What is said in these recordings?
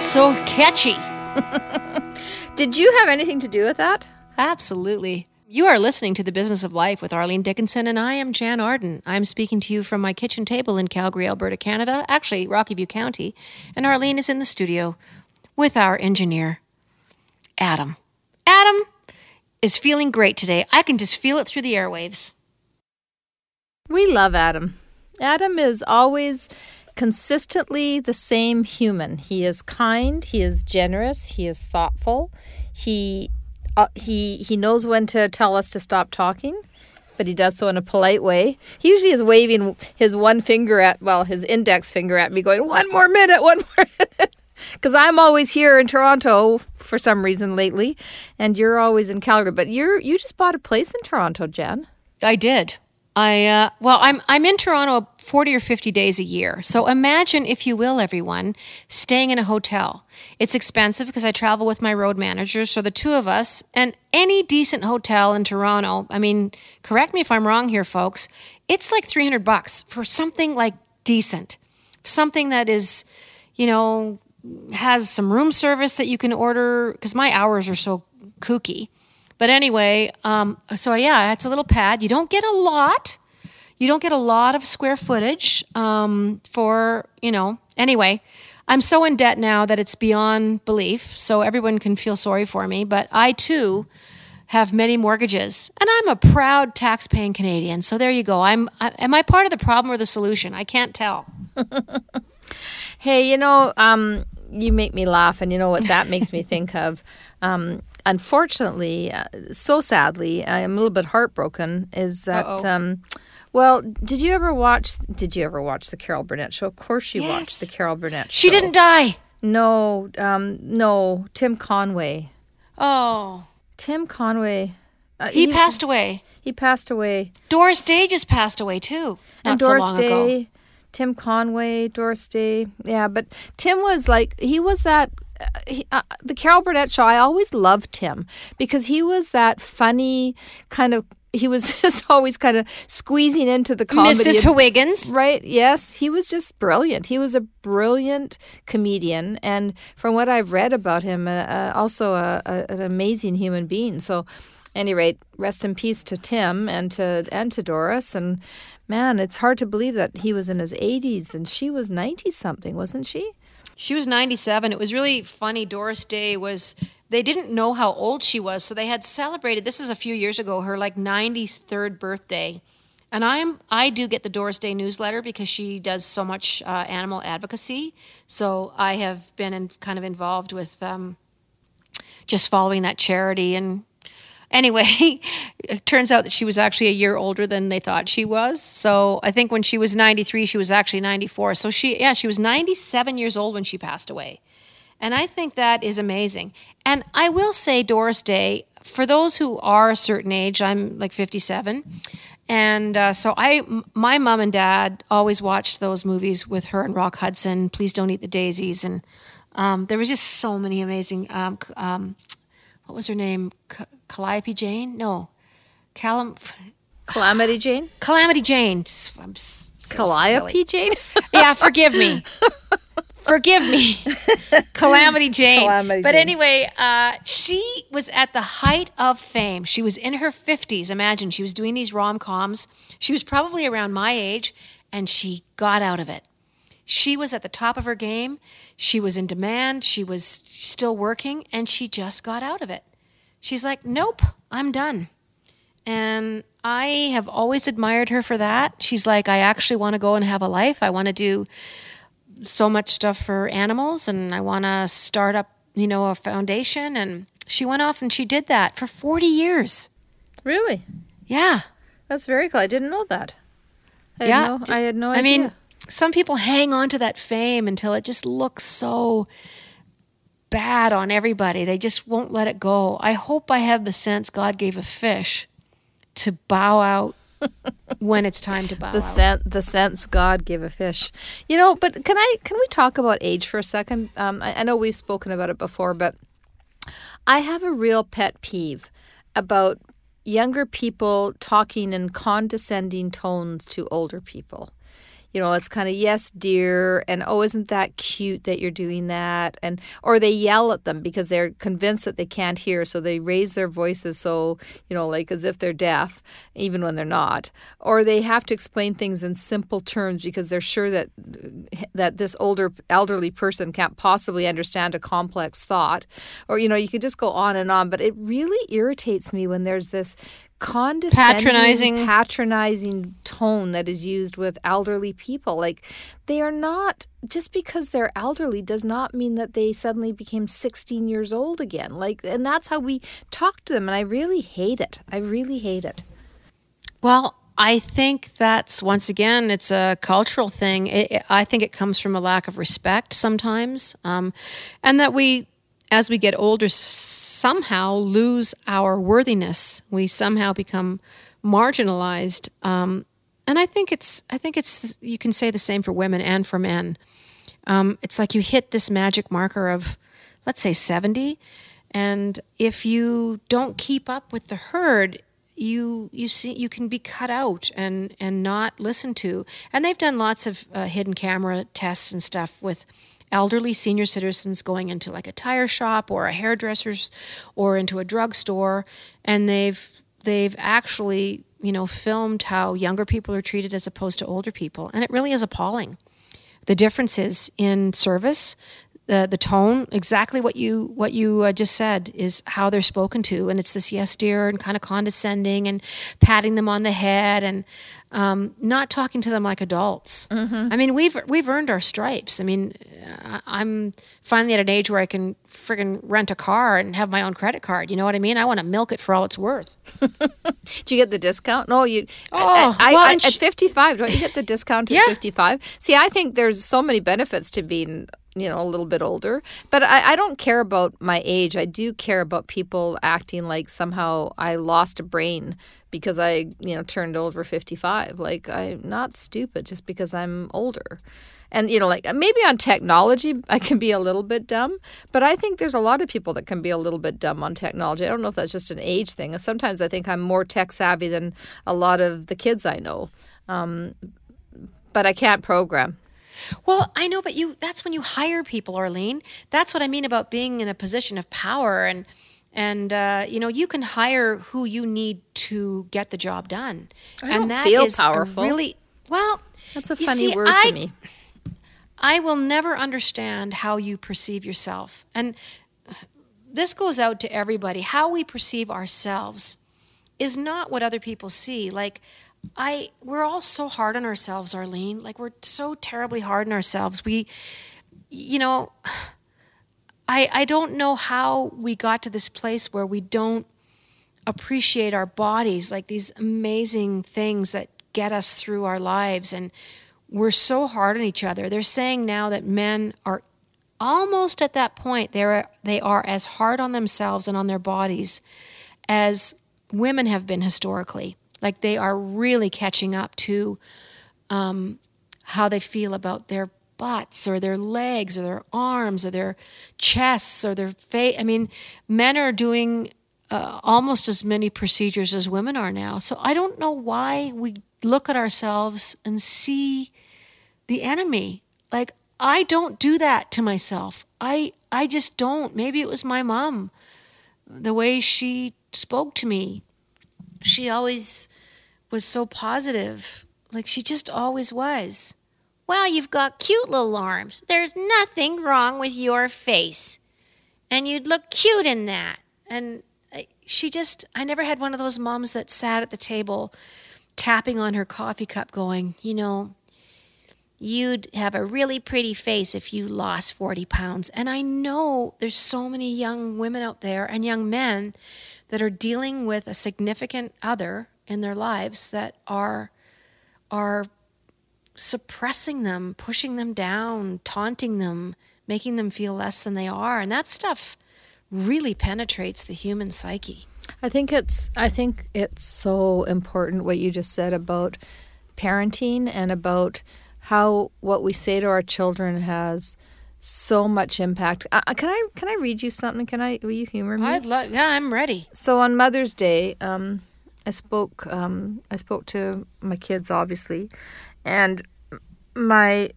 That's so catchy. Did you have anything to do with that? Absolutely. You are listening to The Business of Life with Arlene Dickinson, and I am Jann Arden. I'm speaking to you from my kitchen table in Calgary, Alberta, Canada, actually, Rocky View County. And Arlene is in the studio with our engineer, Adam. Adam is feeling great today. I can just feel it through the airwaves. We love Adam. Adam is always consistently the same human. He is kind, he is generous, he is thoughtful. He uh, he he knows when to tell us to stop talking, but he does so in a polite way. He usually is waving his one finger at well, his index finger at me going, "One more minute, one more minute." Cuz I'm always here in Toronto for some reason lately, and you're always in Calgary, but you're you just bought a place in Toronto, Jann. I did. I uh, well, I'm I'm in Toronto 40 or 50 days a year. So imagine, if you will, everyone, staying in a hotel. It's expensive because I travel with my road manager. So the two of us, and any decent hotel in Toronto, I mean, correct me if I'm wrong here, folks, it's like 300 bucks for something like decent, something that is, you know, has some room service that you can order because my hours are so kooky. But anyway, um, so yeah, it's a little pad. You don't get a lot you don't get a lot of square footage um, for, you know, anyway. I'm so in debt now that it's beyond belief. So everyone can feel sorry for me. But I too have many mortgages, and I'm a proud tax-paying Canadian. So there you go. I'm. I, am I part of the problem or the solution? I can't tell. hey, you know, um, you make me laugh, and you know what that makes me think of. Um, unfortunately, uh, so sadly, I'm a little bit heartbroken. Is that? Um, well, did you ever watch? Did you ever watch the Carol Burnett show? Of course, you yes. watched the Carol Burnett show. She didn't die. No, um, no. Tim Conway. Oh, Tim Conway. Uh, he, he, passed away. He passed away. Doris Day just passed away too. and Doris so Day, ago. Tim Conway, Doris Day. Yeah, but Tim was like he was that he, uh, the Carol Burnett show, I always loved him because he was that funny kind of he was just always kind of squeezing into the comedy. Mrs. Higgins, right? Yes, he was just brilliant. He was a brilliant comedian, and from what I've read about him, uh, uh, also a, a, an amazing human being. So, any rate, rest in peace to Tim and to and to Doris. And man, it's hard to believe that he was in his 80s and she was 90 something, wasn't she? She was 97. It was really funny. Doris Day was they didn't know how old she was, so they had celebrated. This is a few years ago, her like 93rd birthday. And I'm I do get the Doris Day newsletter because she does so much uh, animal advocacy. So I have been in, kind of involved with um, just following that charity. And anyway, it turns out that she was actually a year older than they thought she was. So I think when she was 93, she was actually 94. So she yeah she was 97 years old when she passed away. And I think that is amazing. And I will say, Doris Day, for those who are a certain age, I'm like 57. And uh, so I, my mom and dad always watched those movies with her and Rock Hudson. Please don't eat the daisies, and um, there was just so many amazing. Um, um, what was her name? C- Calliope Jane? No, Callum. Calamity Jane. Calamity Jane. I'm so Calliope silly. Jane. yeah, forgive me. Forgive me, Calamity Jane. Calamity but Jane. anyway, uh, she was at the height of fame. She was in her 50s. Imagine she was doing these rom coms. She was probably around my age, and she got out of it. She was at the top of her game. She was in demand. She was still working, and she just got out of it. She's like, nope, I'm done. And I have always admired her for that. She's like, I actually want to go and have a life. I want to do so much stuff for animals and I want to start up, you know, a foundation. And she went off and she did that for 40 years. Really? Yeah. That's very cool. I didn't know that. I yeah. Had no, I had no idea. I mean, some people hang on to that fame until it just looks so bad on everybody. They just won't let it go. I hope I have the sense God gave a fish to bow out when it's time to bow the out. the sense God gave a fish. You know, but can I can we talk about age for a second? Um, I, I know we've spoken about it before, but I have a real pet peeve about younger people talking in condescending tones to older people. You know, it's kind of yes, dear, and oh, isn't that cute that you're doing that, and or they yell at them because they're convinced that they can't hear, so they raise their voices so you know, like as if they're deaf, even when they're not, or they have to explain things in simple terms because they're sure that that this older elderly person can't possibly understand a complex thought, or you know, you could just go on and on, but it really irritates me when there's this condescending, Patronizing. patronizing tone that is used with elderly people. Like they are not just because they're elderly does not mean that they suddenly became 16 years old again. Like, and that's how we talk to them. And I really hate it. I really hate it. Well, I think that's once again, it's a cultural thing. It, I think it comes from a lack of respect sometimes, um, and that we, as we get older, s- somehow lose our worthiness. We somehow become marginalized, um, and I think it's. I think it's. You can say the same for women and for men. Um, it's like you hit this magic marker of, let's say, seventy, and if you don't keep up with the herd, you you see you can be cut out and and not listened to. And they've done lots of uh, hidden camera tests and stuff with elderly senior citizens going into like a tire shop or a hairdresser's or into a drugstore, and they've they've actually you know filmed how younger people are treated as opposed to older people, and it really is appalling. The differences in service the the tone exactly what you what you uh, just said is how they're spoken to and it's this yes dear and kind of condescending and patting them on the head and um, not talking to them like adults i mean we've we've earned our stripes i mean I- i'm finally at an age where i can friggin rent a car and have my own credit card you know what i mean i want to milk it for all it's worth Do you get the discount? No, you. Oh, I, I, well, I- at 55, don't you get the discount at Yeah. 55? See, I think there's so many benefits to being, you know, a little bit older. But I, I don't care about my age. I do care about people acting like somehow I lost a brain because I, you know, turned over 55. Like, I'm not stupid just because I'm older. And, you know, like maybe on technology, I can be a little bit dumb, but I think there's a lot of people that can be a little bit dumb on technology. I don't know if that's just an age thing. Sometimes I think I'm more tech savvy than a lot of the kids I know. Um, but I can't program. Well, I know, but you that's when you hire people, Arlene. That's what I mean about being in a position of power and and uh, you know, you can hire who you need to get the job done. I and don't that feel is powerful. really well That's a funny see, word I- to me. I will never understand how you perceive yourself. And this goes out to everybody. How we perceive ourselves is not what other people see. Like I we're all so hard on ourselves, Arlene. Like we're so terribly hard on ourselves. We you know I I don't know how we got to this place where we don't appreciate our bodies like these amazing things that get us through our lives and we're so hard on each other. They're saying now that men are almost at that point they're they are as hard on themselves and on their bodies as women have been historically. Like they are really catching up to um, how they feel about their butts or their legs or their arms or their chests or their face. I mean, men are doing uh, almost as many procedures as women are now. So I don't know why we look at ourselves and see the enemy. Like I don't do that to myself. I I just don't. Maybe it was my mom. The way she spoke to me. She always was so positive. Like she just always was. Well, you've got cute little arms. There's nothing wrong with your face. And you'd look cute in that. And she just, I never had one of those moms that sat at the table tapping on her coffee cup going, you know, you'd have a really pretty face if you lost 40 pounds. And I know there's so many young women out there and young men that are dealing with a significant other in their lives that are are suppressing them, pushing them down, taunting them, making them feel less than they are. And that stuff really penetrates the human psyche. I think it's I think it's so important what you just said about parenting and about how what we say to our children has so much impact. Uh, can I can I read you something? Can I will you humor me? I'd love yeah, I'm ready. so on Mother's Day, um, I spoke um, I spoke to my kids obviously, and my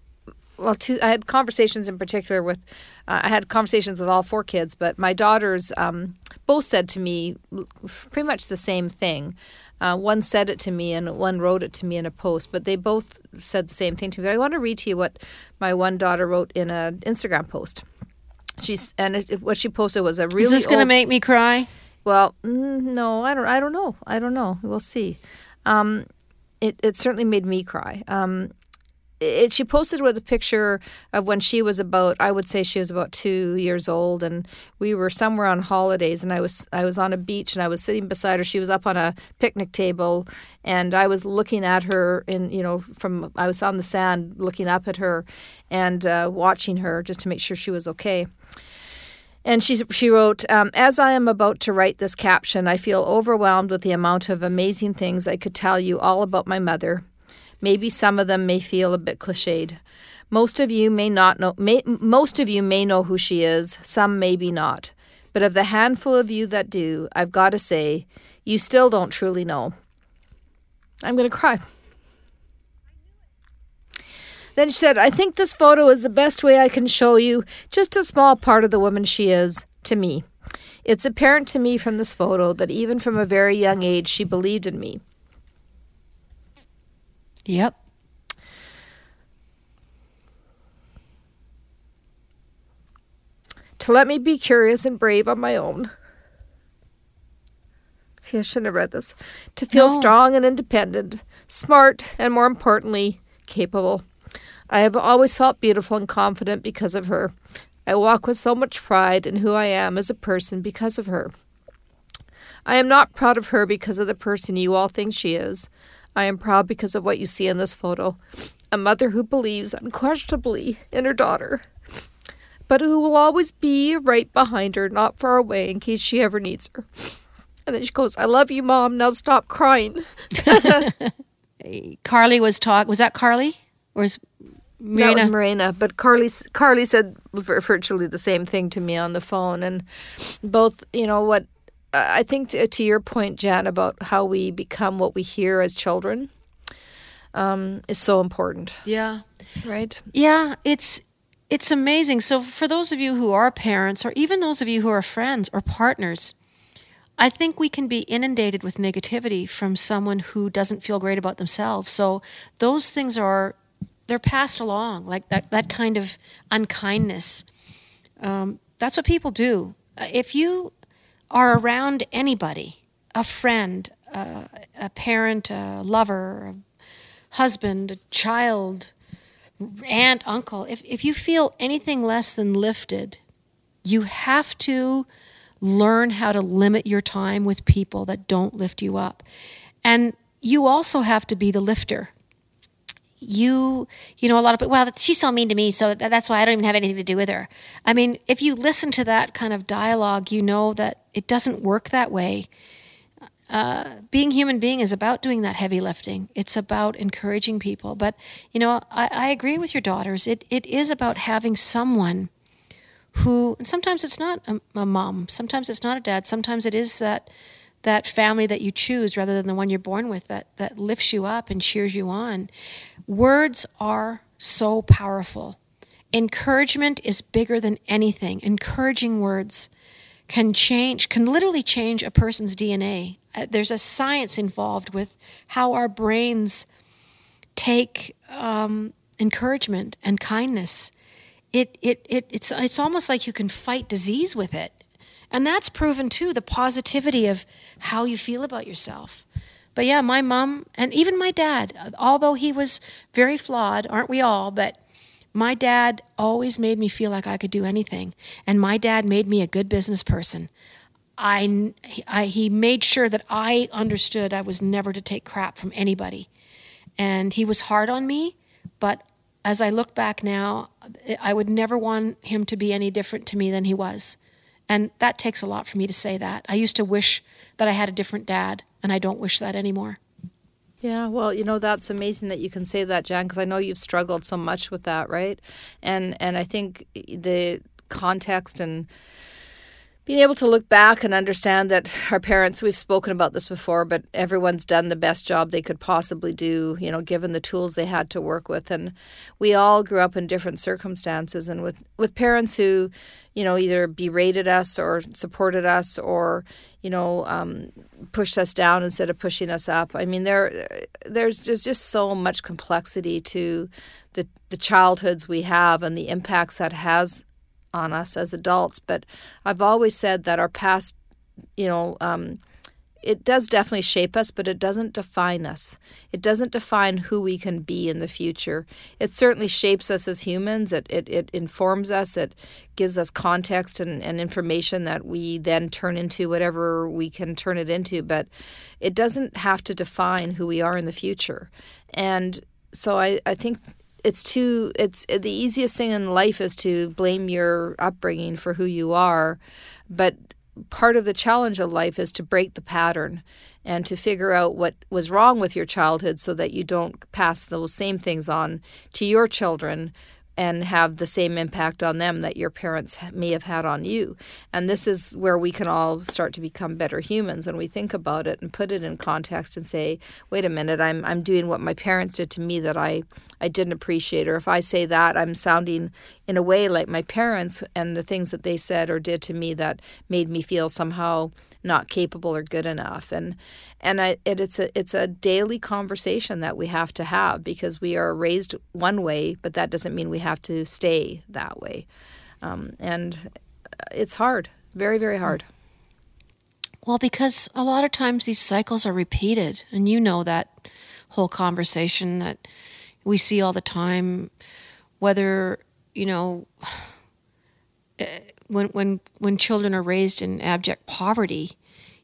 well, two, I had conversations in particular with, uh, I had conversations with all four kids, but my daughters um, both said to me pretty much the same thing. Uh, one said it to me and one wrote it to me in a post, but they both said the same thing to me. But I want to read to you what my one daughter wrote in an Instagram post. She's and it, what she posted was a really. Is this going to make me cry? Well, mm, no, I don't. I don't know. I don't know. We'll see. Um, it it certainly made me cry. Um, it, she posted with a picture of when she was about I would say she was about two years old and we were somewhere on holidays and I was I was on a beach and I was sitting beside her she was up on a picnic table and I was looking at her in you know from I was on the sand looking up at her and uh, watching her just to make sure she was okay. And she, she wrote, um, As I am about to write this caption, I feel overwhelmed with the amount of amazing things I could tell you all about my mother. Maybe some of them may feel a bit cliched. Most of you may not know may, most of you may know who she is, some maybe not. But of the handful of you that do, I've got to say, you still don't truly know. I'm going to cry. Then she said, I think this photo is the best way I can show you just a small part of the woman she is to me. It's apparent to me from this photo that even from a very young age, she believed in me. Yep. To let me be curious and brave on my own. See, I shouldn't have read this. To feel no. strong and independent, smart, and more importantly, capable. I have always felt beautiful and confident because of her. I walk with so much pride in who I am as a person because of her. I am not proud of her because of the person you all think she is. I am proud because of what you see in this photo a mother who believes unquestionably in her daughter, but who will always be right behind her, not far away, in case she ever needs her. And then she goes, I love you, Mom. Now stop crying. Carly was talk. Was that Carly? Or is Marina? That was Marina. But Carly, Carly said virtually the same thing to me on the phone. And both, you know, what I think to your point, Jann, about how we become what we hear as children um, is so important. Yeah. Right. Yeah, it's it's amazing. So for those of you who are parents, or even those of you who are friends or partners, I think we can be inundated with negativity from someone who doesn't feel great about themselves. So those things are they're passed along, like that that kind of unkindness. Um, that's what people do. If you are around anybody a friend, uh, a parent, a lover, a husband, a child, aunt, uncle, if, if you feel anything less than lifted, you have to learn how to limit your time with people that don't lift you up. And you also have to be the lifter you you know a lot of well she's so mean to me so that's why i don't even have anything to do with her. I mean if you listen to that kind of dialogue you know that it doesn't work that way. Uh, being human being is about doing that heavy lifting. It's about encouraging people. But you know i, I agree with your daughters. It, it is about having someone who sometimes it's not a, a mom. Sometimes it's not a dad. Sometimes it is that that family that you choose rather than the one you're born with that, that lifts you up and cheers you on. Words are so powerful. Encouragement is bigger than anything. Encouraging words can change, can literally change a person's DNA. Uh, there's a science involved with how our brains take um, encouragement and kindness. It, it, it, it's, it's almost like you can fight disease with it. And that's proven too the positivity of how you feel about yourself. But yeah, my mom and even my dad, although he was very flawed, aren't we all? But my dad always made me feel like I could do anything. And my dad made me a good business person. I, I, he made sure that I understood I was never to take crap from anybody. And he was hard on me, but as I look back now, I would never want him to be any different to me than he was. And that takes a lot for me to say that. I used to wish that I had a different dad, and I don't wish that anymore. Yeah, well, you know that's amazing that you can say that, Jann, because I know you've struggled so much with that, right? And and I think the context and being able to look back and understand that our parents we've spoken about this before but everyone's done the best job they could possibly do you know given the tools they had to work with. And we all grew up in different circumstances and with with parents who you know either berated us or supported us or you know um, pushed us down instead of pushing us up. I mean there there's there's just so much complexity to the the childhoods we have and the impacts that has on us as adults. But I've always said that our past, you know, um, it does definitely shape us, but it doesn't define us. It doesn't define who we can be in the future. It certainly shapes us as humans. It, it, it informs us. It gives us context and, and information that we then turn into whatever we can turn it into. But it doesn't have to define who we are in the future. And so I, I think it's too it's the easiest thing in life is to blame your upbringing for who you are but part of the challenge of life is to break the pattern and to figure out what was wrong with your childhood so that you don't pass those same things on to your children and have the same impact on them that your parents may have had on you. And this is where we can all start to become better humans when we think about it and put it in context and say, wait a minute, I'm I'm doing what my parents did to me that I I didn't appreciate or if I say that I'm sounding in a way like my parents and the things that they said or did to me that made me feel somehow not capable or good enough. And and I, it, it's a it's a daily conversation that we have to have because we are raised one way but that doesn't mean we have to stay that way. Um, and it's hard very very hard. Well because a lot of times these cycles are repeated and you know that whole conversation that we see all the time whether you know when when when children are raised in abject poverty,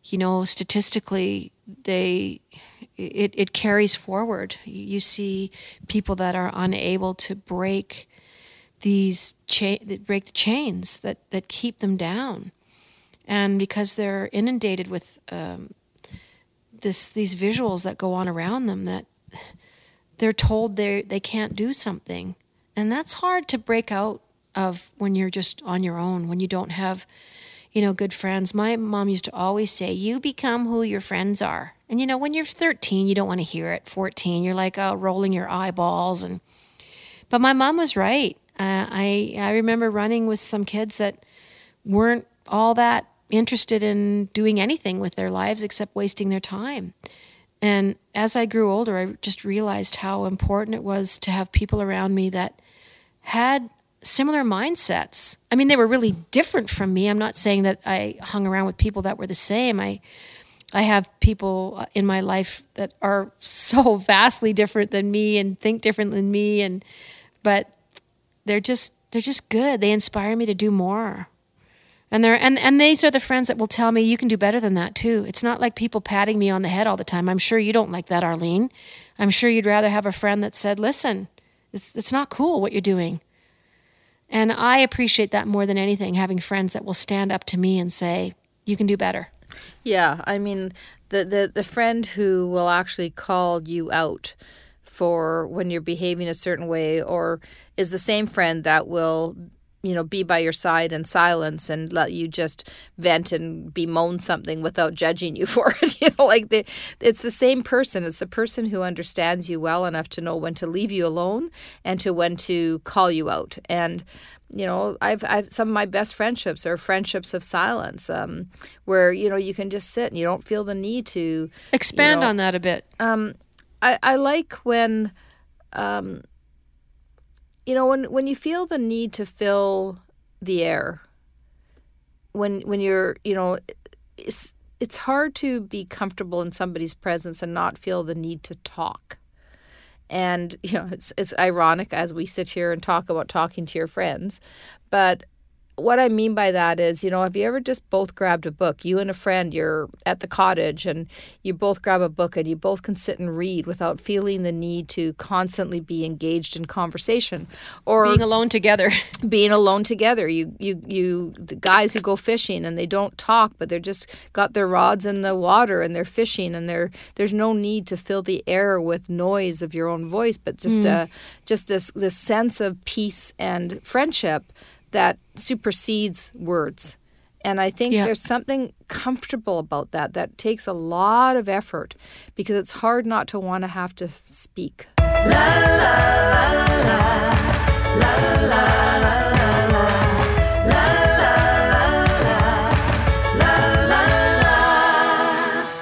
you know, statistically they it, it carries forward. You see people that are unable to break these cha- that break the chains that that keep them down, and because they're inundated with um, this these visuals that go on around them that they're told they they can't do something, and that's hard to break out of when you're just on your own, when you don't have, you know, good friends. My mom used to always say, "You become who your friends are." And you know, when you're 13, you don't want to hear it. 14, you're like uh, rolling your eyeballs and but my mom was right. Uh, I I remember running with some kids that weren't all that interested in doing anything with their lives except wasting their time. And as I grew older, I just realized how important it was to have people around me that had similar mindsets. I mean, they were really different from me. I'm not saying that I hung around with people that were the same. I I have people uh, in my life that are so vastly different than me and think different than me and but they're just they're just good. They inspire me to do more. And they're and, and these are the friends that will tell me you can do better than that too. It's not like people patting me on the head all the time. I'm sure you don't like that, Arlene. I'm sure you'd rather have a friend that said, Listen, it's, it's not cool what you're doing. And I appreciate that more than anything, having friends that will stand up to me and say, you can do better. Yeah, I mean, the, the, the friend who will actually call you out for when you're behaving a certain way or is the same friend that will you know, be by your side in silence and let you just vent and bemoan something without judging you for it. you know, like the, it's the same person. It's the person who understands you well enough to know when to leave you alone and to when to call you out. And you know, I've, I've some of my best friendships are friendships of silence, um, where you know you can just sit and you don't feel the need to expand you know, on that a bit. Um, I, I like when um, you know when when you feel the need to fill the air when when you're you know it's it's hard to be comfortable in somebody's presence and not feel the need to talk. And you know it's it's ironic as we sit here and talk about talking to your friends but what I mean by that is, you know, have you ever just both grabbed a book? You and a friend, you're at the cottage and you both grab a book and you both can sit and read without feeling the need to constantly be engaged in conversation or being alone together. Being alone together. You you you the guys who go fishing and they don't talk, but they're just got their rods in the water and they're fishing and there there's no need to fill the air with noise of your own voice, but just mm. uh just this this sense of peace and friendship that supersedes words And I think Yeah. there's something comfortable about that that takes a lot of effort because it's hard not to want to have to speak.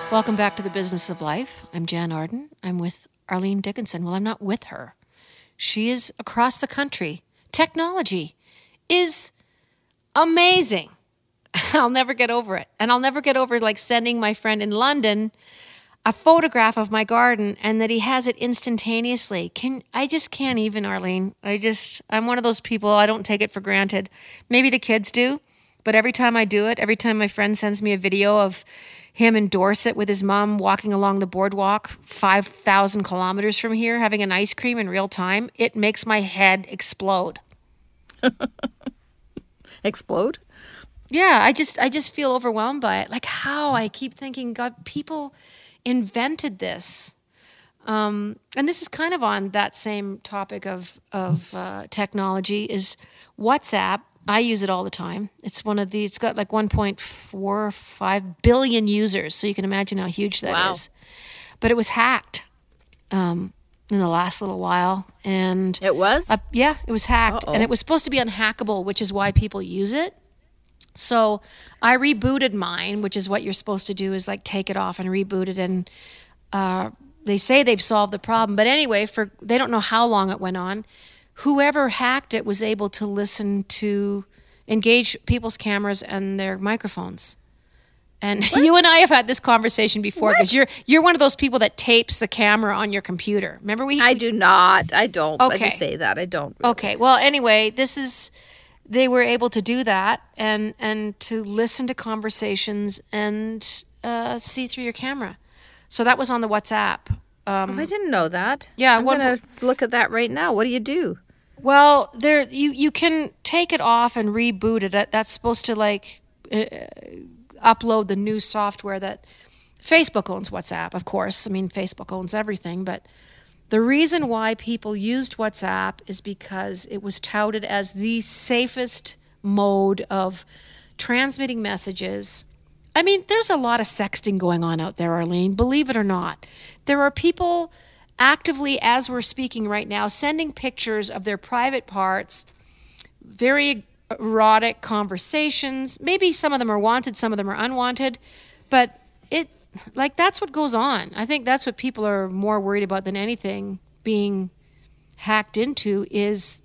Welcome back to the business of life. I'm Jann Arden. I'm with Arlene Dickinson. Well, I'm not with her. She is across the country. Technology is amazing. I'll never get over it. And I'll never get over like sending my friend in London a photograph of my garden and that he has it instantaneously. Can I just can't even, Arlene. I just I'm one of those people, I don't take it for granted. Maybe the kids do, but every time I do it, every time my friend sends me a video of him in Dorset with his mom walking along the boardwalk 5,000 kilometers from here having an ice cream in real time, it makes my head explode. Explode? Yeah, I just I just feel overwhelmed by it. Like how I keep thinking, God, people invented this. Um, and this is kind of on that same topic of of uh, technology is WhatsApp. I use it all the time. It's one of the. It's got like 1.45 billion users, so you can imagine how huge that is. Wow. But it was hacked um, in the last little while, and It was? uh, yeah, it was hacked, Uh-oh. and it was supposed to be unhackable, which is why people use it. So I rebooted mine, which is what you're supposed to do, is like take it off and reboot it, and uh, they say they've solved the problem. But anyway, for they don't know how long it went on. Whoever hacked it was able to listen to engage people's cameras and their microphones. And you and I have had this conversation before because you're you're one of those people that tapes the camera on your computer. Remember we I do not. I don't. I Okay. just say that. I don't. really. Okay. Well, anyway, this is they were able to do that and and to listen to conversations and uh, see through your camera. So that was on the WhatsApp. Um, I didn't know that. Yeah, I'm what- going to look at that right now. What do you do? well, there you you can take it off and reboot it. That, that's supposed to like uh, upload the new software that Facebook owns WhatsApp, of course. I mean, Facebook owns everything, but the reason why people used WhatsApp is because it was touted as the safest mode of transmitting messages. I mean, there's a lot of sexting going on out there, Arlene, believe it or not. There are people actively, as we're speaking right now, sending pictures of their private parts very erotic conversations. Maybe some of them are wanted, some of them are unwanted, but it like that's what goes on. I think that's what people are more worried about than anything being hacked into is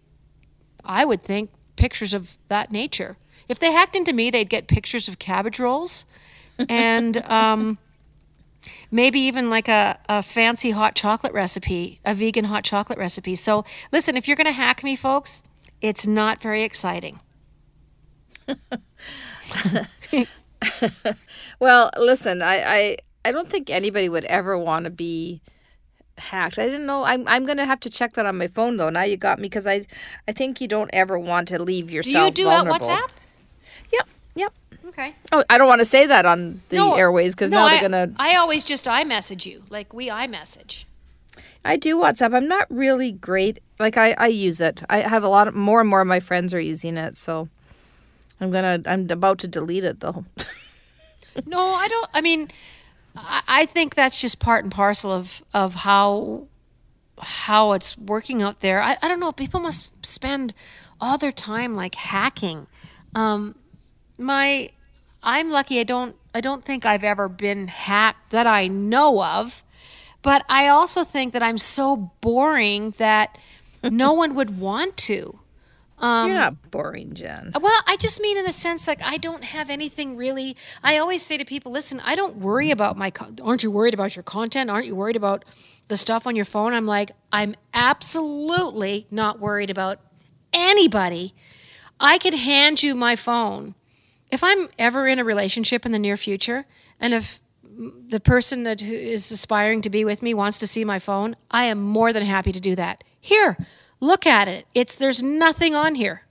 I would think pictures of that nature. If they hacked into me, they'd get pictures of cabbage rolls and um, maybe even like a, a fancy hot chocolate recipe, a vegan hot chocolate recipe. So listen, if you're going to hack me, folks, it's not very exciting. Well, listen, I, I, I don't think anybody would ever want to be hacked. I didn't know. I'm, I'm going to have to check that on my phone though. Now you got me because I, I think you don't ever want to leave Do yourself you do vulnerable. WhatsApp? Yep, yep. Okay. Oh, I don't want to say that on the airways because no, now they're gonna. I always just iMessage you, like we iMessage. I do WhatsApp. I'm not really great. Like I, I use it. I have a lot of more and more of my friends are using it. So I'm gonna. I'm about to delete it though. No, I don't. I mean, I, I think that's just part and parcel of of how how it's working out there. I, I don't know. People must spend all their time like hacking. Um, my, I'm lucky. I don't. I don't think I've ever been hacked that I know of. But I also think that I'm so boring that no one would want to. Um, You're not boring, Jann. well, I just mean in the sense like I don't have anything really. I always say to people, listen, I don't worry about my. Con- aren't you worried about your content? Aren't you worried about the stuff on your phone? I'm like, I'm absolutely not worried about anybody. I could hand you my phone if I'm ever in a relationship in the near future, and if the person that is aspiring to be with me wants to see my phone, I am more than happy to do that. Here, look at it. It's there's nothing on here.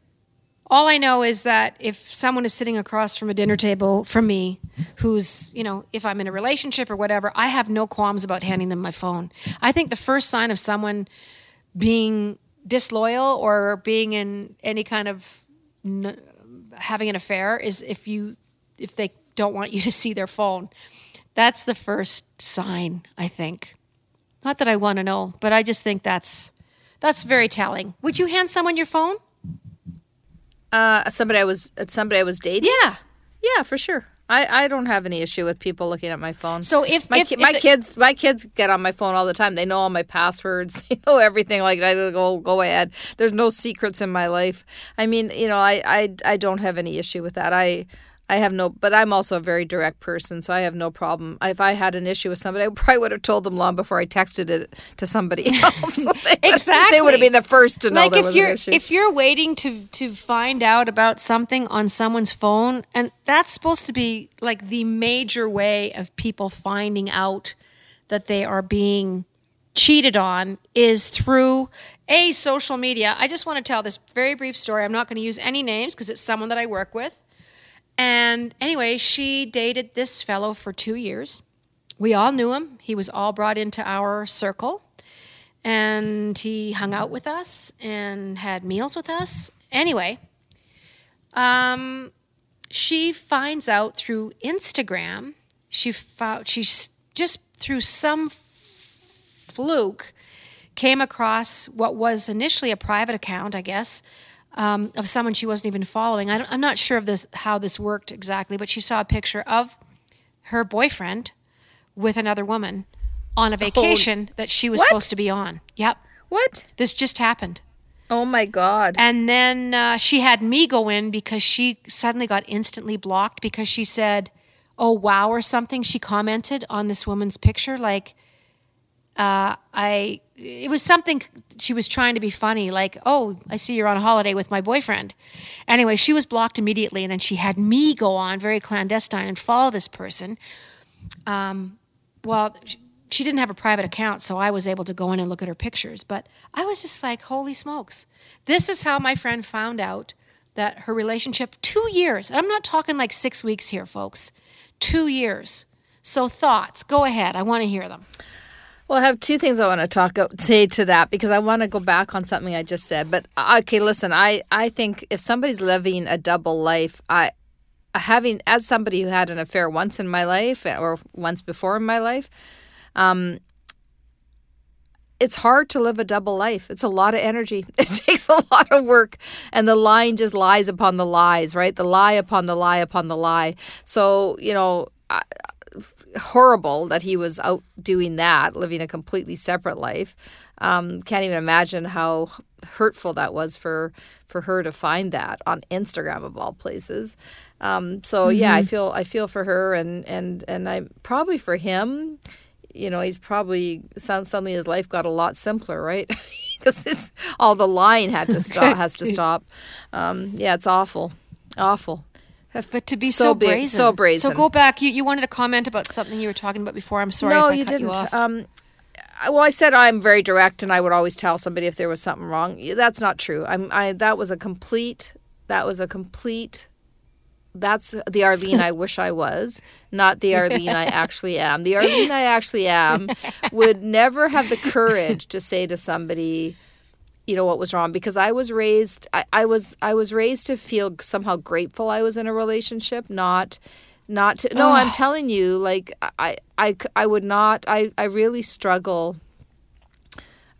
All I know is that if someone is sitting across from a dinner table from me, who's, you know, if I'm in a relationship or whatever, I have no qualms about handing them my phone. I think the first sign of someone being disloyal or being in any kind of having an affair is if you if they don't want you to see their phone. That's the first sign, I think. Not that I want to know, but I just think that's that's very telling. Would you hand someone your phone? Uh, somebody I was somebody I was dating. Yeah. Yeah, for sure. I, I don't have any issue with people looking at my phone. So if my if, ki- if my it- kids my kids get on my phone all the time. They know all my passwords. They know everything. Like I go go ahead. There's no secrets in my life. I mean, you know, I I, I don't have any issue with that. I I have no, but I'm also a very direct person, so I have no problem. If I had an issue with somebody, I probably would have told them long before I texted it to somebody else. Exactly. they would have been the first to know like if you're if you're waiting to to find out about something on someone's phone and that's supposed to be like the major way of people finding out that they are being cheated on is through a social media. I just want to tell this very brief story. I'm not going to use any names because it's someone that I work with. And anyway, she dated this fellow for 2 years. We all knew him. He was all brought into our circle and he hung out with us and had meals with us. Anyway, um, she finds out through Instagram. She found she's just through some fluke came across what was initially a private account, I guess, um, of someone she wasn't even following. I don't, I'm not sure of this how this worked exactly, but she saw a picture of her boyfriend with another woman on a vacation that she was What? supposed to be on. Yep, what? this just happened. Oh my god! And then uh, she had me go in because she suddenly got instantly blocked because she said, "Oh wow" or something. She commented on this woman's picture like, uh, "I." It was something she was trying to be funny, like, "Oh, I see you're on a holiday with my boyfriend." Anyway, she was blocked immediately, and then she had me go on very clandestine and follow this person. Um, well, she didn't have a private account, so I was able to go in and look at her pictures. But I was just like, holy smokes. This is how my friend found out that her relationship, two years, I'm not talking like six weeks here, folks, two years. So, thoughts, go ahead. I want to hear them. Well, I have two things I want to talk about say to that because I want to go back on something I just said. But uh, okay, listen, I I think if somebody's living a double life, I having as somebody who had an affair once in my life or once before in my life, um, it's hard to live a double life. It's a lot of energy. It takes a lot of work, and the line just lies upon the lies, right? The lie upon the lie upon the lie. So you know. I, horrible that he was out doing that, living a completely separate life. Um, can't even imagine how hurtful that was for for her to find that on Instagram of all places. Um, so yeah, I feel I feel for her and and and I probably for him. You know, he's probably suddenly his life got a lot simpler, right? Because it's all the lying had to stop has to stop. Um, yeah, it's awful, awful. But to be So so, brazen. so brazen. So, go back. You, you wanted to comment about something you were talking about before. I'm sorry no, if I you didn't. you um, well, I said I'm very direct, and I would always tell somebody if there was something wrong. That's not true. I'm. I that was a complete. That was a complete. That's the Arlene I wish I was, not the Arlene I actually am. The Arlene I actually am would never have the courage to say to somebody, you know what was wrong because i was raised I, I was i was raised to feel somehow grateful i was in a relationship not not to no i'm telling you like I, I i would not i i really struggle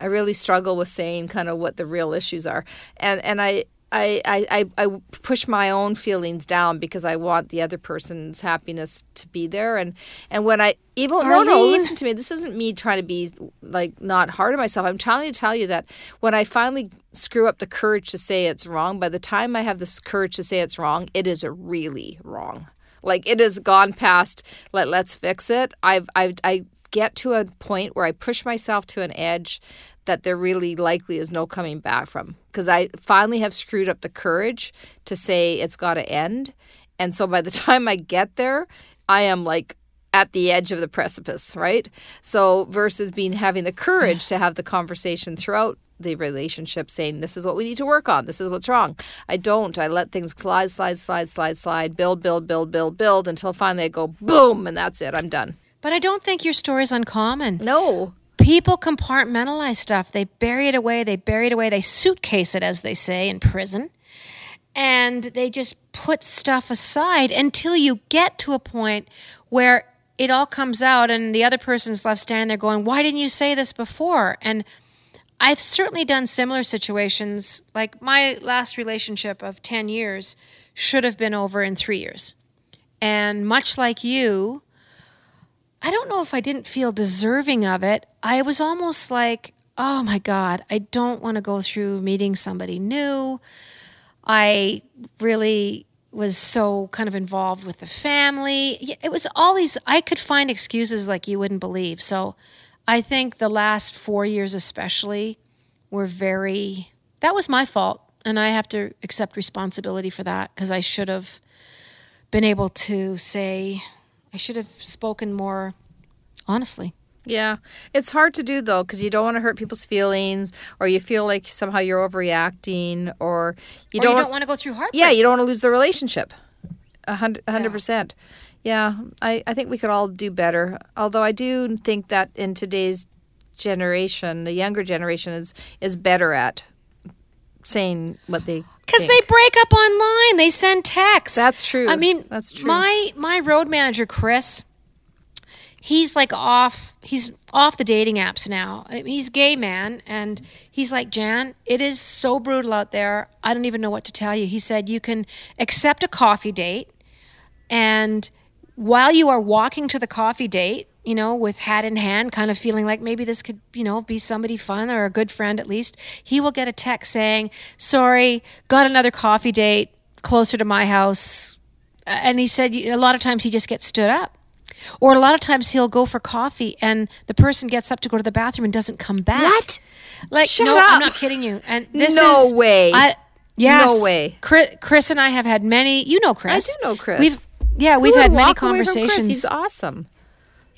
i really struggle with saying kind of what the real issues are. And and i I, I, I push my own feelings down because I want the other person's happiness to be there. And and when I even no no listen to me. This isn't me trying to be like not hard on myself. I'm trying to tell you that when I finally screw up the courage to say it's wrong by the time I have this courage to say it's wrong it is really wrong. Like it has gone past let let's fix it. I've I've I get to a point where I push myself to an edge that there really likely is no coming back from. Because I finally have screwed up the courage to say it's got to end. And so by the time I get there, I am like at the edge of the precipice, right? So versus being having the courage to have the conversation throughout the relationship saying this is what we need to work on. This is what's wrong. I don't. I let things slide slide slide slide slide. Build build build build build until finally i go boom and that's it. I'm done but I don't think your story's uncommon. no People compartmentalize stuff. They bury it away. They bury it away. They suitcase it, as they say in prison. And they just put stuff aside until you get to a point where it all comes out and the other person's left standing there going, Why didn't you say this before? And I've certainly done similar situations. Like my last relationship of 10 years should have been over in three years. And much like you, I don't know if I didn't feel deserving of it. I was almost like, oh my God, I don't want to go through meeting somebody new. I really was so kind of involved with the family. It was all these, I could find excuses like you wouldn't believe. So I think the last four years, especially, were very, that was my fault. And I have to accept responsibility for that because I should have been able to say, I should have spoken more honestly. Yeah. It's hard to do though because you don't want to hurt people's feelings or you feel like somehow you're overreacting or you or don't, don't want to go through heartbreak. Yeah, you don't want to lose the relationship. A hundred, a hundred percent. Yeah, I, I think we could all do better. Although I do think that in today's generation, the younger generation is is better at saying what they because they break up online. They send texts. That's true. I mean, that's true. My my road manager Chris he's like off he's off the dating apps now he's gay man and he's like Jann it is so brutal out there i don't even know what to tell you he said you can accept a coffee date and while you are walking to the coffee date you know with hat in hand kind of feeling like maybe this could you know be somebody fun or a good friend at least he will get a text saying sorry got another coffee date closer to my house and he said a lot of times he just gets stood up or a lot of times he'll go for coffee and the person gets up to go to the bathroom and doesn't come back. What? Like Shut no, up. I'm not kidding you. And this no is way. I, yes, no way. Chris, Chris, and I have had many. You know Chris. I do know Chris. We've yeah, we've had many conversations. He's awesome.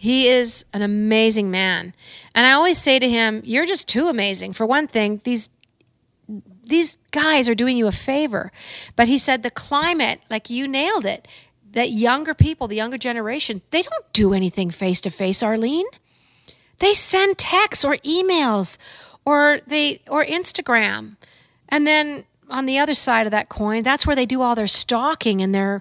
He is an amazing man. And I always say to him, you're just too amazing. For one thing, these these guys are doing you a favor. But he said the climate, like you nailed it that younger people, the younger generation, they don't do anything face to face, Arlene. They send texts or emails or they or Instagram. And then on the other side of that coin, that's where they do all their stalking and their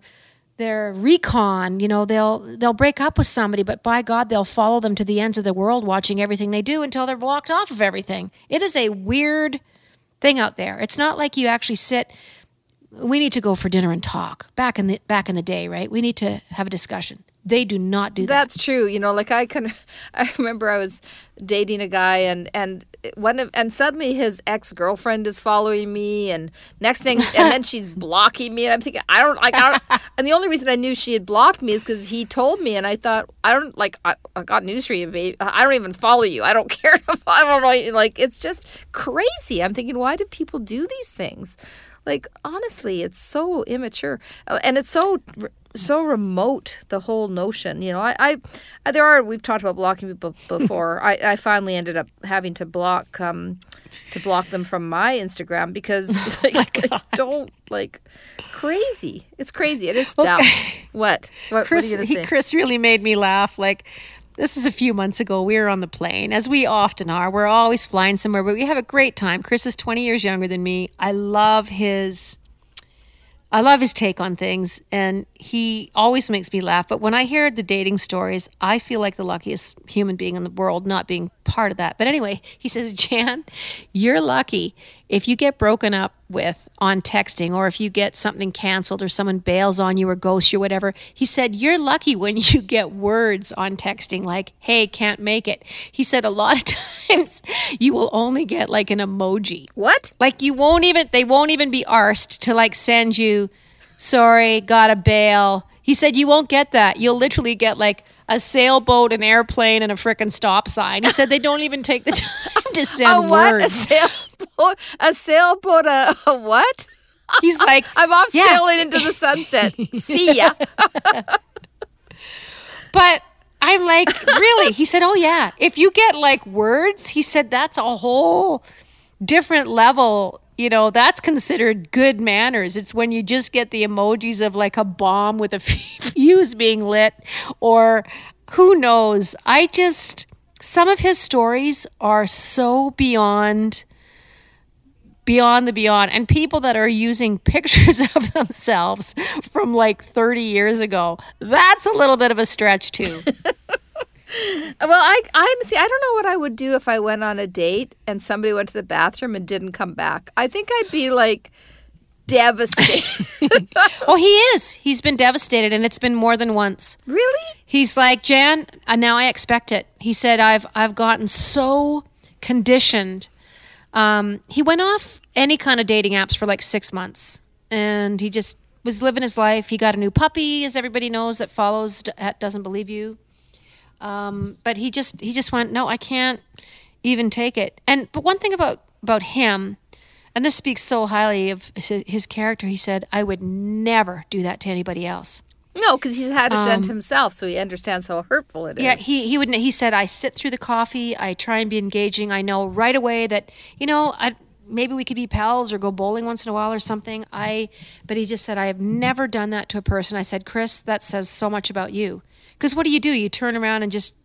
their recon, you know, they'll they'll break up with somebody, but by God, they'll follow them to the ends of the world watching everything they do until they're blocked off of everything. It is a weird thing out there. It's not like you actually sit we need to go for dinner and talk. Back in the back in the day, right? We need to have a discussion. They do not do that. That's true. You know, like I can I remember I was dating a guy and and one of and suddenly his ex-girlfriend is following me and next thing and then she's blocking me and I'm thinking I don't like I don't and the only reason I knew she had blocked me is cuz he told me and I thought I don't like I, I got news for you babe. I don't even follow you. I don't care to I don't like it's just crazy. I'm thinking why do people do these things? Like honestly, it's so immature, uh, and it's so so remote. The whole notion, you know. I, I, I there are we've talked about blocking people before. I, I finally ended up having to block um to block them from my Instagram because like, oh don't like crazy. It's crazy. It is dumb. Okay. What? What? Chris, what he, Chris really made me laugh. Like this is a few months ago. We were on the plane, as we often are. We're always flying somewhere, but we have a great time. Chris is 20 years younger than me. I love his I love his take on things, and he always makes me laugh. But when I hear the dating stories, I feel like the luckiest human being in the world not being part of that. But anyway, he says, Jann, you're lucky if you get broken up with on texting or if you get something canceled or someone bails on you or ghosts you or whatever. He said, You're lucky when you get words on texting like, hey, can't make it. He said, A lot of times you will only get like an emoji. What? Like you won't even, they won't even be arsed to like send you, sorry, gotta bail. He said, You won't get that. You'll literally get like, a sailboat, an airplane, and a frickin' stop sign. He said they don't even take the time to send a what? words. A sailboat? A sailboat? A, a what? He's like, I'm off yeah. sailing into the sunset. See ya. but I'm like, really? He said, oh yeah. If you get like words, he said that's a whole different level you know, that's considered good manners. It's when you just get the emojis of like a bomb with a fuse being lit or who knows. I just, some of his stories are so beyond beyond the beyond. And people that are using pictures of themselves from like 30 years ago, that's a little bit of a stretch too. Well, I I see. I don't know what I would do if I went on a date and somebody went to the bathroom and didn't come back. I think I'd be like devastated. oh, he is. He's been devastated, and it's been more than once. really? He's like, Jann, uh, now I expect it. He said, I've I've gotten so conditioned. Um, he went off any kind of dating apps for like six months, and he just was living his life. He got a new puppy, as everybody knows that follows doesn't believe you. Um, but he just he just went, no, I can't even take it. And but one thing about about him, and this speaks so highly of his, character. He said, I would never do that to anybody else. No, because he's had it done to himself, so he understands how hurtful it is. Um, Yeah, he he would he said I sit through the coffee, I try and be engaging. I know right away that you know, I maybe we could be pals or go bowling once in a while or something. I but he just said I have never done that to a person. I said, "Chris, that says so much about you." Cuz what do you do? You turn around and just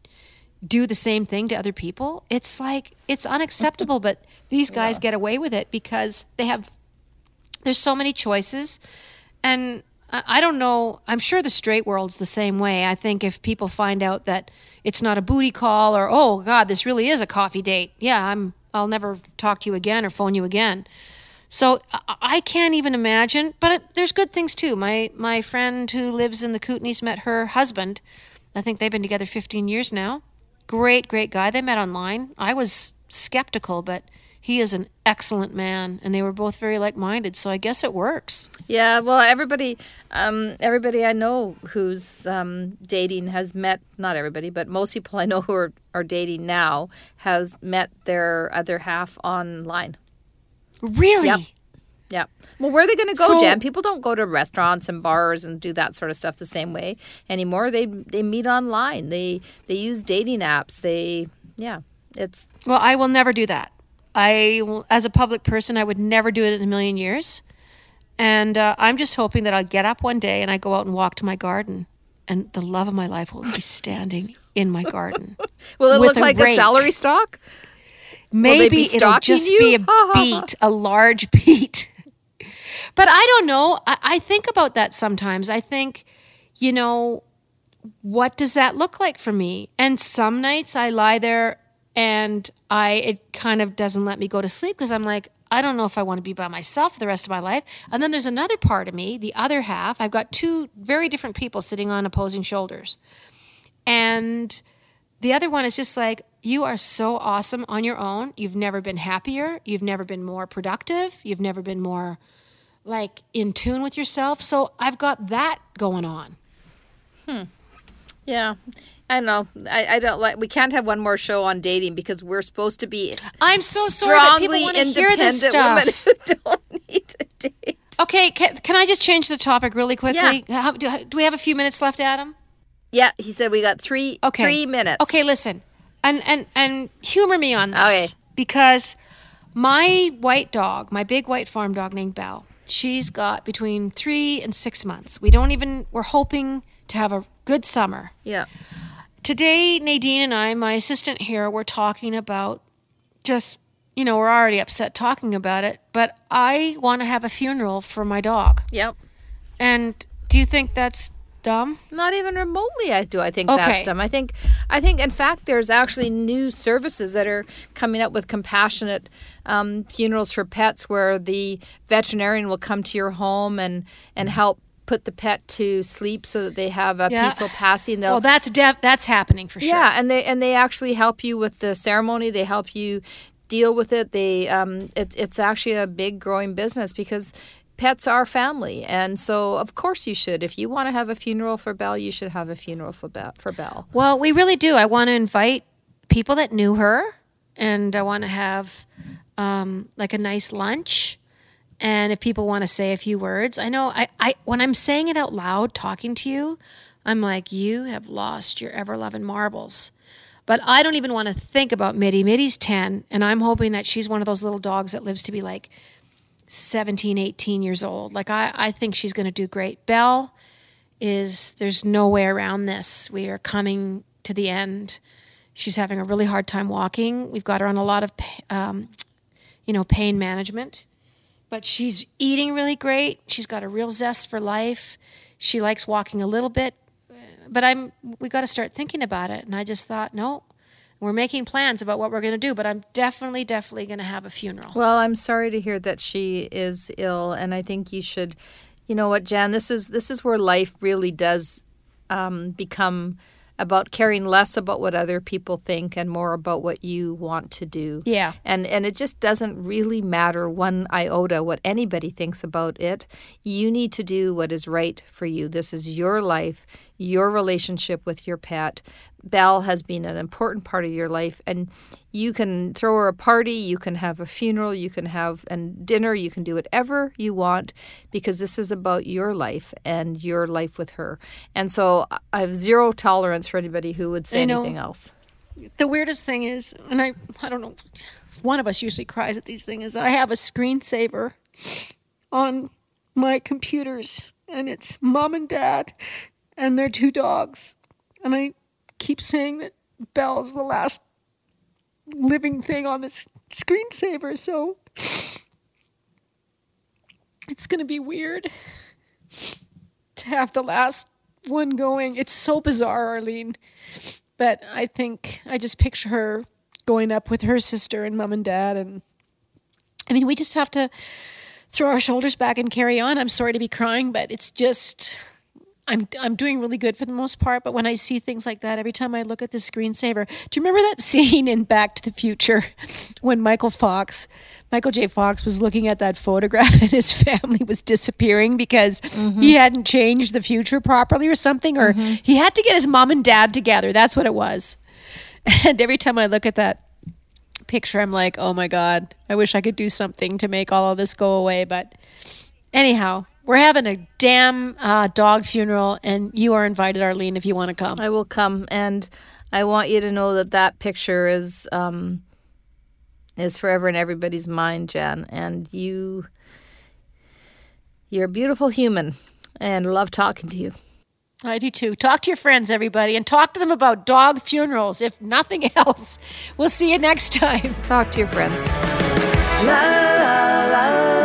do the same thing to other people? It's like it's unacceptable, but these guys get away with it because they have there's so many choices and I I don't know. I'm sure the straight world's the same way. I think if people find out that it's not a booty call or oh god, this really is a coffee date. Yeah, I'm I'll never talk to you again or phone you again. So I- can't even imagine, but it, there's good things too. My my friend who lives in the Kootenays met her husband. I think they've been together 15 years now. Great, great guy. They met online. I was skeptical, but he is an excellent man, and they were both very like-minded. So I guess it works. Yeah, well, everybody, um, everybody I know who's um, dating has met. Not everybody, but most people I know who are, are dating now has met their other half online. Really? Yep. Yeah. Well, where are they going to go, So- Jann? People don't go to restaurants and bars and do that sort of stuff the same way anymore. They they meet online. They they use dating apps. They yeah. It's Well, I will never do that. I, as a public person, I would never do it in a million years. And uh, I'm just hoping that I'll get up one day and I go out and walk to my garden, and the love of my life will be standing in my garden. will it look a like a rake. celery stalk? Maybe be it'll just you? be a beet, a large beet. but I don't know. I, I think about that sometimes. I think, you know, what does that look like for me? And some nights I lie there and I it kind of doesn't let me go to sleep because I'm like, I don't know if I want to be by myself for the rest of my life. And then there's another part of me, the other half. I've got two very different people sitting on opposing shoulders. And the other one is just like, you are so awesome on your own. You've never been happier. You've never been more productive. You've never been more like in tune with yourself. So I've got that going on. Hmm. Yeah. I know. I, I don't like. We can't have one more show on dating because we're supposed to be I'm so sorry that people strongly want to hear independent this women who don't need to date. Okay, can, can I just change the topic really quickly? Yeah. How, do, do we have a few minutes left, Adam? Yeah, he said we got three Okay. three minutes. Okay, listen, and and and humor me on this Okay. because my white dog, my big white farm dog named Belle, she's got between three and six months. We don't even. We're hoping to have a good summer. Yeah. Today, Nadine and I, my assistant here, were talking about just, you know, we're already upset talking about it, but I want to have a funeral for my dog. Yep. And do you think that's dumb? Not even remotely. I do. I think that's dumb. I think. I think. In fact, there's actually new services that are coming up with compassionate um, funerals for pets, where the veterinarian will come to your home and and help put the pet to sleep so that they have a Yeah. peaceful passing. They'll Well, that's def- that's happening for sure. Yeah, and they and they actually help you with the ceremony. They help you deal with it. They um, it, it's actually a big growing business because pets are family, and so of course you should. If you want to have a funeral for Belle, you should have a funeral for Belle. For Belle. Well, we really do. I want to invite people that knew her, and I want to have um, like a nice lunch. And if people want to say a few words, I know I, I when I'm saying it out loud, talking to you, I'm like, you have lost your ever loving marbles. But I don't even want to think about Mitty. Mitty's 10, and I'm hoping that she's one of those little dogs that lives to be like 17, 18 years old. Like, I, I think she's going to do great. Belle is, there's no way around this. We are coming to the end. She's having a really hard time walking. We've got her on a lot of, um, you know, pain management. But she's eating really great. She's got a real zest for life. She likes walking a little bit. But I'm we got to start thinking about it. And I just thought, no, we're making plans about what we're going to do, but I'm definitely, definitely going to have a funeral. Well, I'm sorry to hear that she is ill, and I think you should. You know what, Jann? This is this is where life really does um, become about caring less about what other people think and more about what you want to do. Yeah. And and it just doesn't really matter one iota what anybody thinks about it. You need to do what is right for you. This is your life, your relationship with your pet. Belle has been an important part of your life and you can throw her a party, you can have a funeral, you can have a dinner, you can do whatever you want because this is about your life and your life with her. And so I have zero tolerance for anybody who would say anything else. The weirdest thing is, and I, I don't know, one of us usually cries at these things, is I have a screensaver on my computers and it's mom and dad and their two dogs. And I keep saying that Belle's the last living thing on this screensaver, so it's going to be weird to have the last one going. It's so bizarre, Arlene. But I think I just picture her going up with her sister and mom and dad. And I mean, we just have to throw our shoulders back and carry on. I'm sorry to be crying, but it's just. I'm, I'm doing really good for the most part, but when I see things like that, every time I look at the screensaver, do you remember that scene in Back to the Future when Michael Fox, Michael J. Fox was looking at that photograph and his family was disappearing because he mm-hmm. hadn't changed the future properly or something, or mm-hmm. he had to get his mom and dad together. That's what it was. And every time I look at that picture, I'm like, oh my God, I wish I could do something to make all of this go away. But anyhow, we're having a damn uh, dog funeral, and you are invited, Arlene, if you want to come. I will come, and I want you to know that that picture is um, is forever in everybody's mind, Jann. And you, you're a beautiful human, and love talking to you. I do too. Talk to your friends, everybody, and talk to them about dog funerals, if nothing else. We'll see you next time. Talk to your friends. La